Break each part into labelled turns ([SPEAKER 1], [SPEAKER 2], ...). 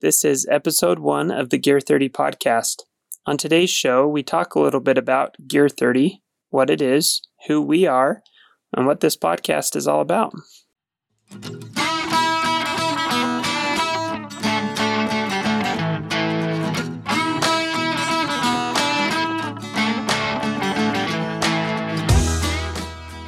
[SPEAKER 1] This is episode one of the Gear 30 podcast. On today's show, we talk a little bit about Gear 30, what it is, who we are, and what this podcast is all about.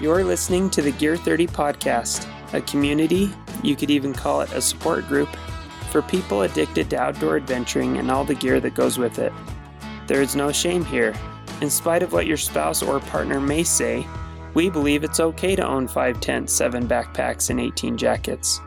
[SPEAKER 1] You're listening to the Gear 30 podcast, a community, you could even call it a support group, for people addicted to outdoor adventuring and all the gear that goes with it. There is no shame here. In spite of what your spouse or partner may say, we believe it's okay to own 5 tents, 7 backpacks, and 18 jackets.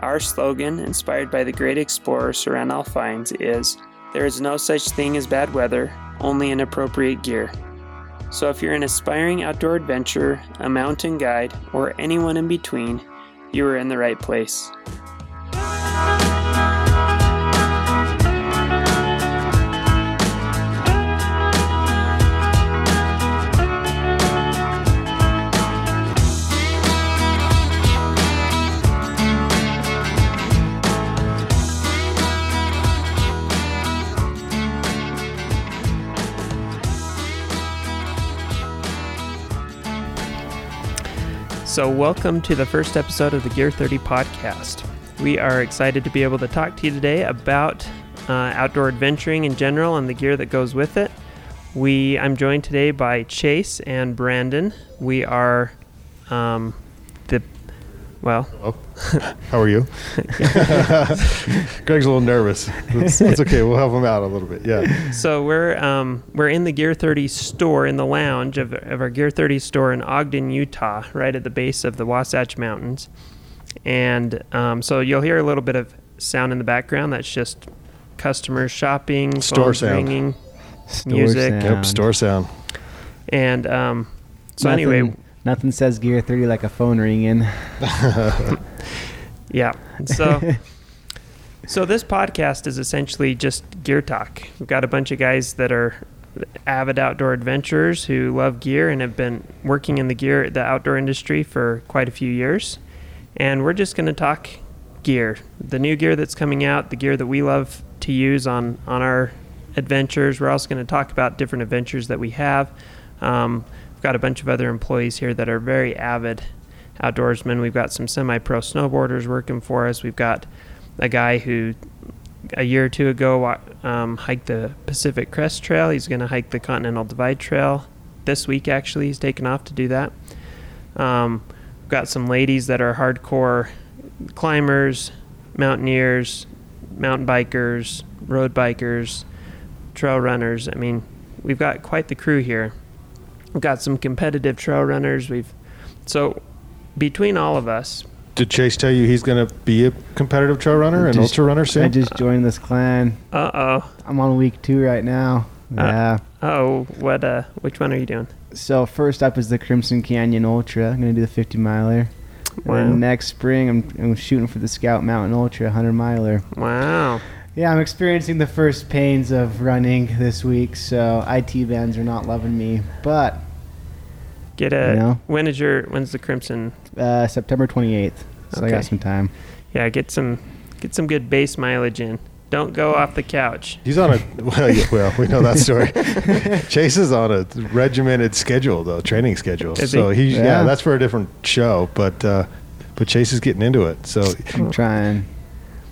[SPEAKER 1] Our slogan, inspired by the great explorer Sir Ranulph Fiennes, is There is no such thing as bad weather, only inappropriate gear. So if you're an aspiring outdoor adventurer, a mountain guide, or anyone in between, you are in the right place. So, welcome to the first episode of the Gear 30 podcast. We are excited to be able to talk to you today about uh, outdoor adventuring in general and the gear that goes with it. We, I'm joined today by Chase and Brandon. We are um, the well.
[SPEAKER 2] Hello. How are you? Greg's a little nervous. That's, that's, okay. We'll help him out a little bit. Yeah.
[SPEAKER 1] So we're um, we're in the Gear 30 store in the lounge of, of our Gear 30 store in Ogden, Utah, right at the base of the Wasatch Mountains. And um, so you'll hear a little bit of sound in the background. That's just customers shopping,
[SPEAKER 2] store sound,
[SPEAKER 1] ringing, store music.
[SPEAKER 2] Sound. Yep, store sound.
[SPEAKER 1] And um, so
[SPEAKER 3] Nothing.
[SPEAKER 1] anyway
[SPEAKER 3] Nothing says Gear 30 like a phone ringing.
[SPEAKER 1] yeah. So so this podcast is essentially just gear talk. We've got a bunch of guys that are avid outdoor adventurers who love gear and have been working in the gear the outdoor industry for quite a few years. And we're just going to talk gear, the new gear that's coming out, the gear that we love to use on on our adventures. We're also going to talk about different adventures that we have. Um, got a bunch of other employees here that are very avid outdoorsmen. We've got some semi pro snowboarders working for us. We've got a guy who a year or two ago um, hiked the Pacific Crest Trail. He's going to hike the Continental Divide Trail this week, actually. He's taken off to do that. Um, we've got some ladies that are hardcore climbers, mountaineers, mountain bikers, road bikers, trail runners. I mean, we've got quite the crew here. We've got some competitive trail runners. We've so between all of us.
[SPEAKER 2] Did Chase tell you he's going to be a competitive trail runner, and ultra runner soon?
[SPEAKER 3] I just joined this clan.
[SPEAKER 1] Uh oh.
[SPEAKER 3] I'm on week two right now. Uh, yeah.
[SPEAKER 1] oh, what? Uh, which one are you doing?
[SPEAKER 3] So first up is the Crimson Canyon Ultra. I'm going to do the 50 miler. Wow. And next spring, I'm, I'm shooting for the Scout Mountain Ultra 100 miler.
[SPEAKER 1] Wow.
[SPEAKER 3] Yeah, I'm experiencing the first pains of running this week, so IT bands are not loving me. But
[SPEAKER 1] get a. You know? When is your? When's the Crimson?
[SPEAKER 3] Uh, September 28th. So okay. I got some time.
[SPEAKER 1] Yeah, get some get some good base mileage in. Don't go off the couch.
[SPEAKER 2] He's on a well, yeah, well we know that story. Chase is on a regimented schedule, though training schedule. Is so he, yeah. yeah. that's for a different show. But uh, but Chase is getting into it. So
[SPEAKER 3] I'm trying.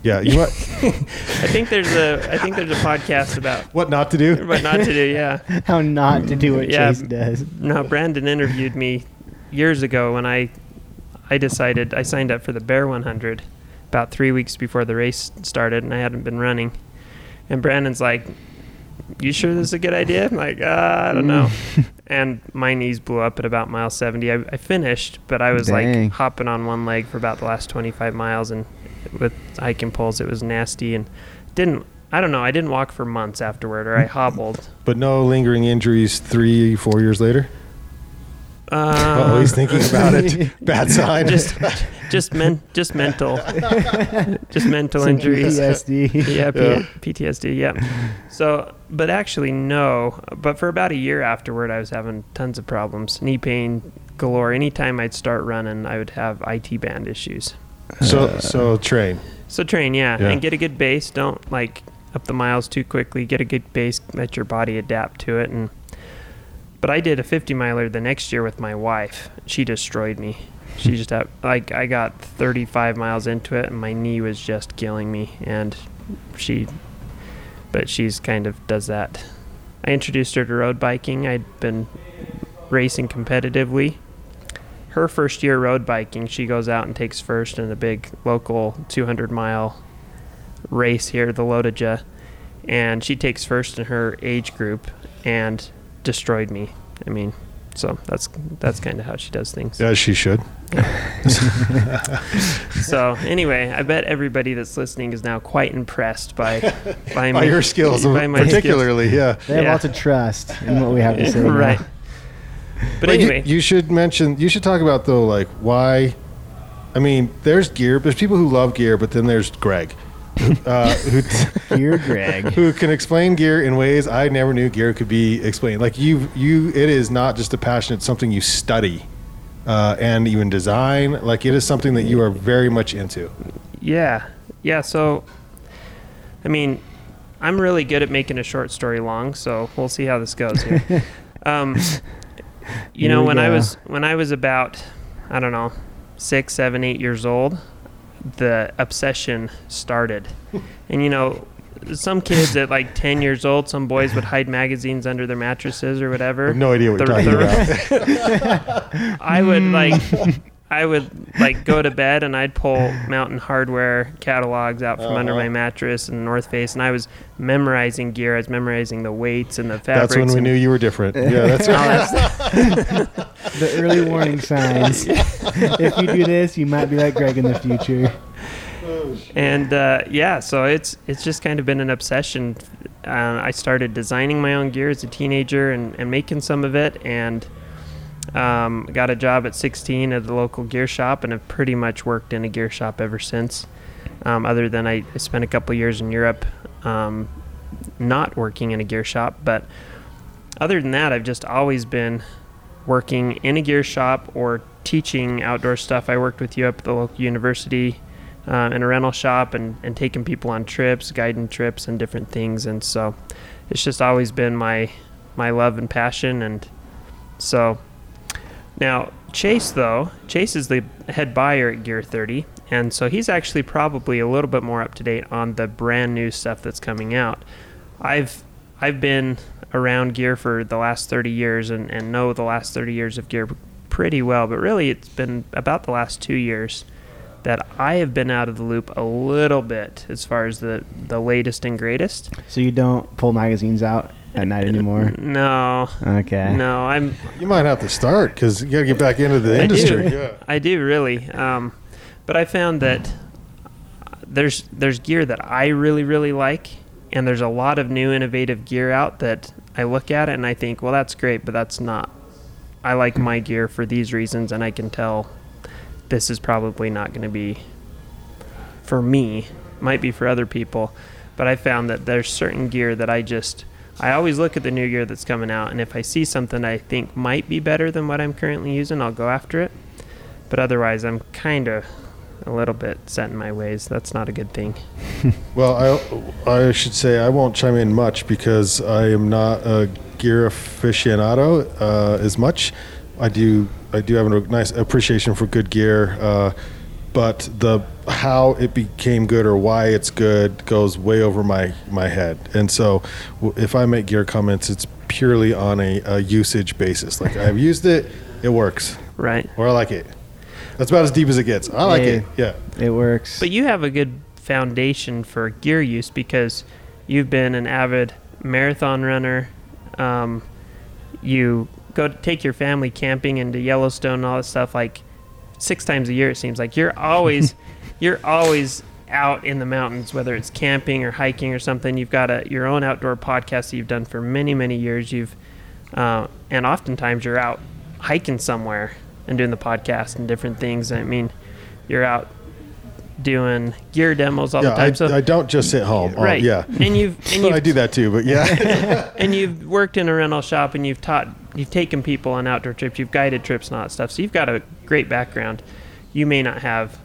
[SPEAKER 2] Yeah, you.
[SPEAKER 1] I think there's a I think there's a podcast about
[SPEAKER 2] what not to do.
[SPEAKER 1] What not to do. Yeah.
[SPEAKER 3] How not to do what yeah, Chase does.
[SPEAKER 1] No, Brandon interviewed me years ago when I I decided I signed up for the Bear 100 about three weeks before the race started, and I hadn't been running. And Brandon's like, "You sure this is a good idea?" I'm like, uh, "I don't know." and my knees blew up at about mile 70. I, I finished, but I was Dang. like hopping on one leg for about the last 25 miles, and with hiking poles. It was nasty and didn't. I don't know. I didn't walk for months afterward, or I hobbled.
[SPEAKER 2] But no lingering injuries three, four years later. Uh, oh, he's thinking about it. Bad sign.
[SPEAKER 1] Just, just men, just mental, just mental Some injuries.
[SPEAKER 3] PTSD.
[SPEAKER 1] Yeah, P- yeah, PTSD. Yeah. So, but actually, no. But for about a year afterward, I was having tons of problems, knee pain galore. Anytime I'd start running, I would have IT band issues.
[SPEAKER 2] So uh, so train.
[SPEAKER 1] So train, yeah, yeah, and get a good base. Don't like up the miles too quickly. Get a good base. Let your body adapt to it. And but I did a 50 miler the next year with my wife. She destroyed me. She just had like I got 35 miles into it, and my knee was just killing me. And she, but she's kind of does that. I introduced her to road biking. I'd been racing competitively. Her first year road biking, she goes out and takes first in a big local 200 mile race here, the LoToJa, and she takes first in her age group and destroyed me. I mean, so that's that's kind of how she does things.
[SPEAKER 2] Yeah, she should.
[SPEAKER 1] so anyway, I bet everybody that's listening is now quite impressed by
[SPEAKER 2] by, by your skills, by particularly. Skills. Yeah,
[SPEAKER 3] they have
[SPEAKER 2] yeah.
[SPEAKER 3] lots of trust in what we have to say. right. Now.
[SPEAKER 2] But, but anyway, you, you, should mention. You should talk about though, like why. I mean, there's gear. There's people who love gear, but then there's Greg. Uh,
[SPEAKER 3] who gear Greg,
[SPEAKER 2] who can explain gear in ways I never knew gear could be explained. Like you, you, it is not just a passion; it's something you study uh, and even design. Like it is something that you are very much into.
[SPEAKER 1] Yeah, yeah. So, I mean, I'm really good at making a short story long, so we'll see how this goes here. um, you know, when go. I was when I was about, I don't know, six, seven, eight years old, the obsession started. and you know, some kids at like 10 years old, some boys would hide magazines under their mattresses or whatever.
[SPEAKER 2] No idea what the, you're talking about.
[SPEAKER 1] I would like I would like go to bed and I'd pull Mountain Hardwear catalogs out from uh-huh. under my mattress and North Face, and I was memorizing gear. I was memorizing the weights and the fabrics.
[SPEAKER 2] That's when we knew you were different. Yeah, that's
[SPEAKER 3] right. the early warning signs. if you do this, you might be like Greg in the future.
[SPEAKER 1] and uh, yeah, so it's it's just kind of been an obsession. Uh, I started designing my own gear as a teenager and, and making some of it, and um, got a job at 16 at the local gear shop and have pretty much worked in a gear shop ever since. Um, other than I, spent a couple years in Europe um, not working in a gear shop. But other than that, I've just always been working in a gear shop or teaching outdoor stuff. I worked with you up at the local university uh, in a rental shop and, and taking people on trips, guiding trips, and different things. And so it's just always been my my love and passion. And so now, Chase, though, Chase is the head buyer at Gear 30, and so he's actually probably a little bit more up to date on the brand new stuff that's coming out. I've I've been around gear for the last 30 years and, and know the last 30 years of gear pretty well, but really it's been about the last two years that I have been out of the loop a little bit as far as the, the latest and greatest.
[SPEAKER 3] So you don't pull magazines out at night anymore?
[SPEAKER 1] No.
[SPEAKER 3] Okay.
[SPEAKER 1] No, I'm.
[SPEAKER 2] You might have to start because you got to get back into the I industry.
[SPEAKER 1] Do. Yeah. I do really, um, but I found that there's there's gear that I really really like, and there's a lot of new innovative gear out that I look at it and I think, well, that's great, but that's not. I like my gear for these reasons, and I can tell this is probably not going to be for me. Might be for other people, but I found that there's certain gear that I just I always look at the new gear that's coming out, and if I see something I think might be better than what I'm currently using, I'll go after it. But otherwise, I'm kind of a little bit set in my ways. That's not a good thing.
[SPEAKER 2] well, I I should say I won't chime in much because I am not a gear aficionado uh, as much. I do I do have a nice appreciation for good gear. Uh, but the how it became good or why it's good goes way over my my head. And so, if I make gear comments, it's purely on a, a usage basis. Like I've used it, it works,
[SPEAKER 1] right?
[SPEAKER 2] Or I like it. That's about as deep as it gets. I like it. Yeah,
[SPEAKER 3] it works.
[SPEAKER 1] But you have a good foundation for gear use because you've been an avid marathon runner. Um, you go take your family camping into Yellowstone and all that stuff. Like six times a year. It seems like you're always you're always out in the mountains, whether it's camping or hiking or something. You've got a your own outdoor podcast that you've done for many many years. You've uh, and oftentimes you're out hiking somewhere and doing the podcast and different things. I mean, you're out doing gear demos all
[SPEAKER 2] yeah,
[SPEAKER 1] the time.
[SPEAKER 2] I, so I don't just sit home. Oh,
[SPEAKER 1] right.
[SPEAKER 2] yeah.
[SPEAKER 1] And you've and you've,
[SPEAKER 2] I do that too, but yeah.
[SPEAKER 1] and you've worked in a rental shop and you've taught you've taken people on outdoor trips, you've guided trips and all that stuff. So you've got a great background. You may not have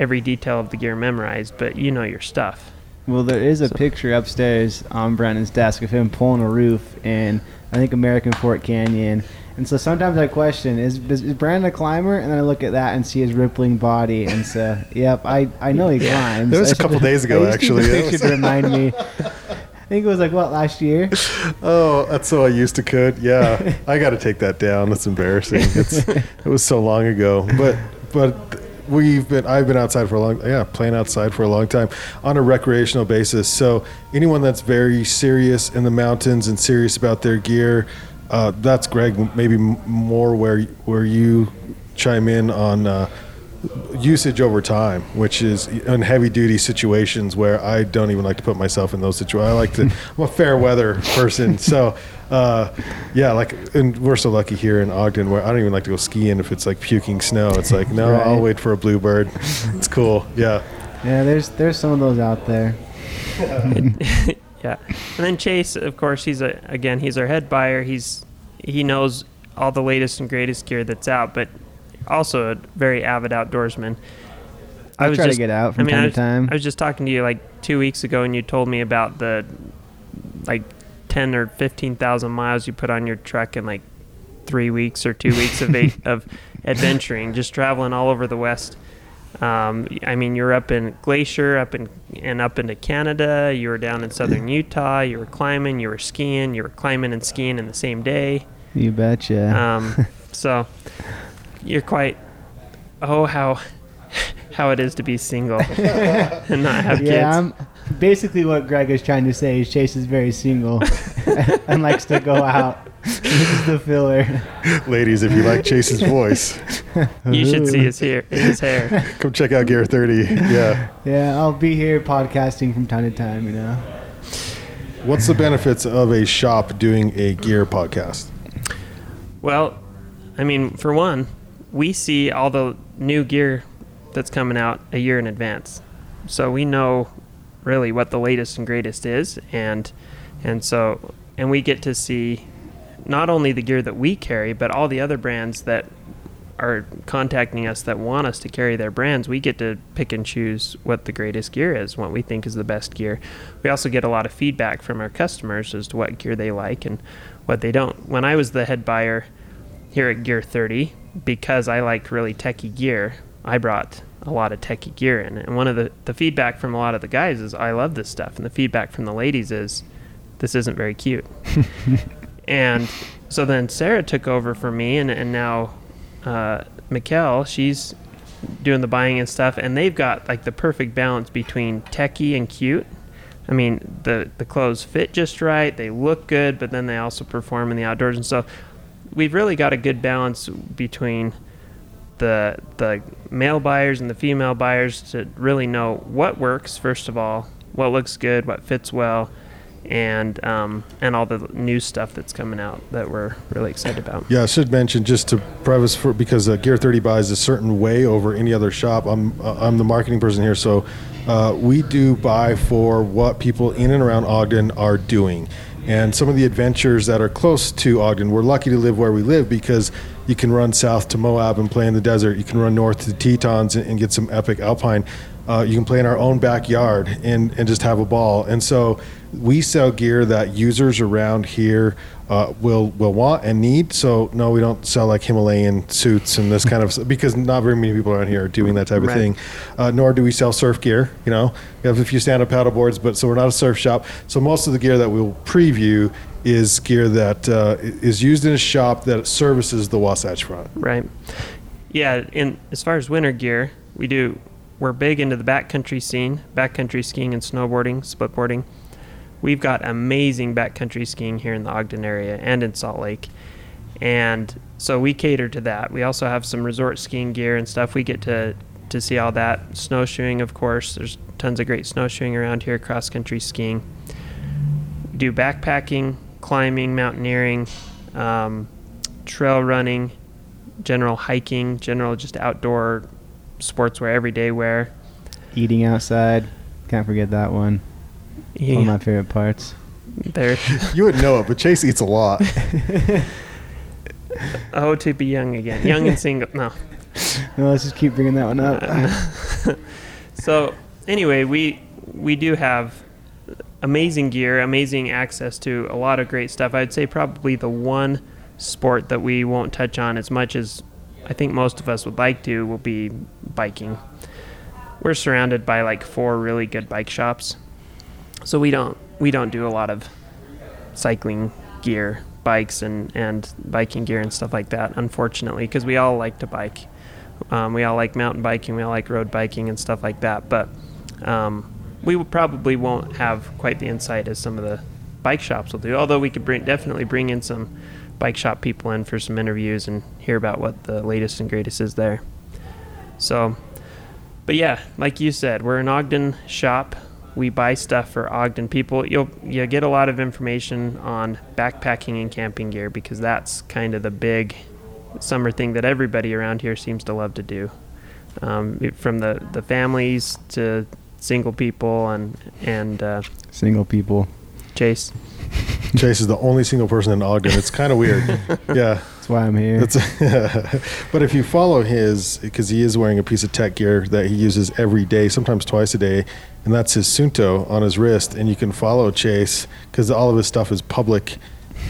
[SPEAKER 1] every detail of the gear memorized, but you know your stuff.
[SPEAKER 3] Well, there is a
[SPEAKER 1] So-
[SPEAKER 3] picture upstairs on Brandon's desk of him pulling a roof in, I think, American Fork Canyon. And so sometimes I question, is, is, is Brandon a climber? And then I look at that and see his rippling body and say, yep, I, I know he climbs.
[SPEAKER 2] That was
[SPEAKER 3] I
[SPEAKER 2] a couple
[SPEAKER 3] should-
[SPEAKER 2] days ago,
[SPEAKER 3] I used to keep
[SPEAKER 2] actually.
[SPEAKER 3] a
[SPEAKER 2] That
[SPEAKER 3] picture
[SPEAKER 2] was-
[SPEAKER 3] remind me. I think it was like, what, last year?
[SPEAKER 2] Oh, that's so I used to could. Yeah, I got to take that down. That's embarrassing. It's it was so long ago. But but we've been I've been outside for a long yeah playing outside for a long time on a recreational basis. So anyone that's very serious in the mountains and serious about their gear, uh, that's Greg. Maybe more where where you chime in on. Uh, usage over time, which is in heavy duty situations where I don't even like to put myself in those situations. I like to, I'm a fair weather person. So, uh, yeah, like, and we're so lucky here in Ogden where I don't even like to go skiing if it's like puking snow. It's like, no, I'll wait for a bluebird. It's cool. Yeah.
[SPEAKER 3] Yeah, there's there's some of those out there.
[SPEAKER 1] Yeah, and then Chase, of course, he's a again he's our head buyer. He's he knows all the latest and greatest gear that's out, but also a very avid outdoorsman.
[SPEAKER 3] I,
[SPEAKER 1] was
[SPEAKER 3] try
[SPEAKER 1] just-
[SPEAKER 3] to get out
[SPEAKER 1] I
[SPEAKER 3] from
[SPEAKER 1] mean,
[SPEAKER 3] time
[SPEAKER 1] was,
[SPEAKER 3] to time.
[SPEAKER 1] I was just talking to you like two weeks ago, and you told me about the like ten or fifteen thousand miles you put on your truck in like three weeks or two weeks of eight, of adventuring, just traveling all over the West. Um, I mean, you're up in Glacier, up in and up into Canada. You were down in southern Utah. You were climbing. You were skiing. You were climbing and skiing in the same day.
[SPEAKER 3] you betcha.
[SPEAKER 1] Um, so you're quite. Oh, how how it is to be single and not have kids.
[SPEAKER 3] yeah, I'm, basically what Greg is trying to say is Chase is very single and likes to go out. this is the filler.
[SPEAKER 2] Ladies, if you like Chase's voice,
[SPEAKER 1] You should see his hair. His hair.
[SPEAKER 2] come check out Gear 30. Yeah.
[SPEAKER 3] Yeah, I'll be here podcasting from time to time, you know.
[SPEAKER 2] What's the benefits of a shop doing a gear podcast?
[SPEAKER 1] Well, I mean, for one, we see all the new gear that's coming out a year in advance, so we know really what the latest and greatest is, and and so and we get to see not only the gear that we carry, but all the other brands that are contacting us that want us to carry their brands. We get to pick and choose what the greatest gear is, what we think is the best gear. We also get a lot of feedback from our customers as to what gear they like and what they don't. When I was the head buyer here at Gear 30, because I liked really techie gear, I brought a lot of techie gear in. And one of the, the feedback from a lot of the guys is, I love this stuff. And the feedback from the ladies is, this isn't very cute. and so then Sarah took over for me, and, and now uh, Mikkel, she's doing the buying and stuff, and they've got like the perfect balance between techie and cute. I mean, the the clothes fit just right, they look good, but then they also perform in the outdoors, and so we've really got a good balance between the the male buyers and the female buyers to really know what works first of all, what looks good, what fits well, and um, and all the new stuff that's coming out that we're really excited about.
[SPEAKER 2] Yeah, I should mention just to preface for because uh, Gear 30 buys a certain way over any other shop. I'm uh, I'm the marketing person here, so uh, we do buy for what people in and around Ogden are doing. And some of the adventures that are close to Ogden, we're lucky to live where we live because you can run south to Moab and play in the desert. You can run north to the Tetons and, and get some epic alpine. Uh, you can play in our own backyard and, and just have a ball. And so we sell gear that users around here uh, will will want and need. So no, we don't sell like Himalayan suits and this kind of because not very many people around here are doing that type of
[SPEAKER 1] Right.
[SPEAKER 2] thing. Uh, nor do we sell surf gear. You know, we have a few stand up paddle boards, but so we're not a surf shop. So most of the gear that we'll preview is gear that uh, is used in a shop that services the Wasatch Front.
[SPEAKER 1] Right. Yeah, and as far as winter gear, we do we're big into the backcountry scene, backcountry skiing and snowboarding, splitboarding. We've got amazing backcountry skiing here in the Ogden area and in Salt Lake. And so we cater to that. We also have some resort skiing gear and stuff. We get to to see all that. Snowshoeing, of course. There's tons of great snowshoeing around here, cross country skiing. We do backpacking, climbing, mountaineering, um, trail running, general hiking, general just outdoor sportswear, everyday wear.
[SPEAKER 3] Eating outside. Can't forget that one. One of my favorite parts.
[SPEAKER 1] There.
[SPEAKER 2] You wouldn't know it, but Chase eats a lot.
[SPEAKER 1] Oh, to be young again, young and single. No,
[SPEAKER 3] No, let's just keep bringing that one up.
[SPEAKER 1] Uh, so anyway, we we do have amazing gear, amazing access to a lot of great stuff. I'd say probably the one sport that we won't touch on as much as I think most of us would like to will be biking. We're surrounded by like four really good bike shops. So we don't we don't do a lot of cycling gear, bikes and and biking gear and stuff like that unfortunately because we all like to bike. Um, we all like mountain biking, we all like road biking and stuff like that, but um, we probably won't have quite the insight as some of the bike shops will do. Although we could bring, definitely bring in some bike shop people in for some interviews and hear about what the latest and greatest is there. So, but yeah, like you said, we're an Ogden shop. We buy stuff for Ogden people. You'll you get a lot of information on backpacking and camping gear because that's kind of the big summer thing that everybody around here seems to love to do. Um, from the, the families to single people and and uh,
[SPEAKER 3] Single people.
[SPEAKER 1] Chase.
[SPEAKER 2] Chase is the only single person in Ogden. It's kind of weird. Yeah.
[SPEAKER 3] That's why I'm here.
[SPEAKER 2] That's, but if you follow his, because he is wearing a piece of tech gear that he uses every day, sometimes twice a day, and that's his Suunto on his wrist. And you can follow Chase because all of his stuff is public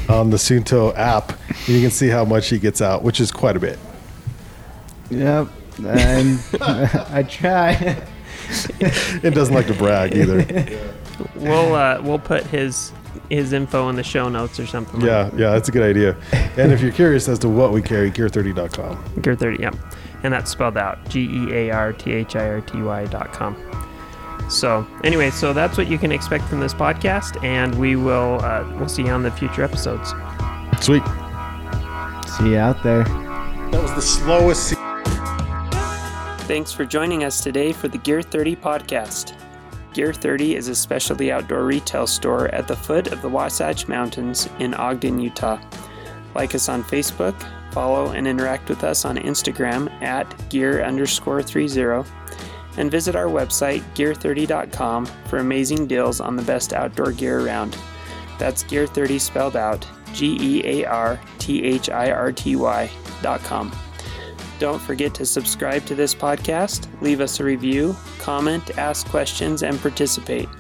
[SPEAKER 2] on the Suunto app, and you can see how much he gets out, which is quite a bit.
[SPEAKER 3] yep. And I try.
[SPEAKER 2] It doesn't like to brag either.
[SPEAKER 1] We'll uh, we'll put his his info in the show notes or something.
[SPEAKER 2] Yeah, yeah, that's a good idea. And if you're curious as to what we carry, gear30.com.
[SPEAKER 1] like Gear thirty. Yep, and that's spelled out G E A R T H I R T Y dot com. So anyway, so that's what you can expect from this podcast, and we will uh, we'll see you on the future episodes.
[SPEAKER 2] Sweet.
[SPEAKER 3] See you out there.
[SPEAKER 2] That was the slowest.
[SPEAKER 1] Thanks for joining us today for the Gear 30 podcast. Gear 30 is a specialty outdoor retail store at the foot of the Wasatch Mountains in Ogden, Utah. Like us on Facebook, follow and interact with us on Instagram at gear underscore 30, and visit our website gear30.com for amazing deals on the best outdoor gear around. That's Gear 30 spelled out G E A R T H I R T Y dot com. Don't forget to subscribe to this podcast, leave us a review, comment, ask questions, and participate.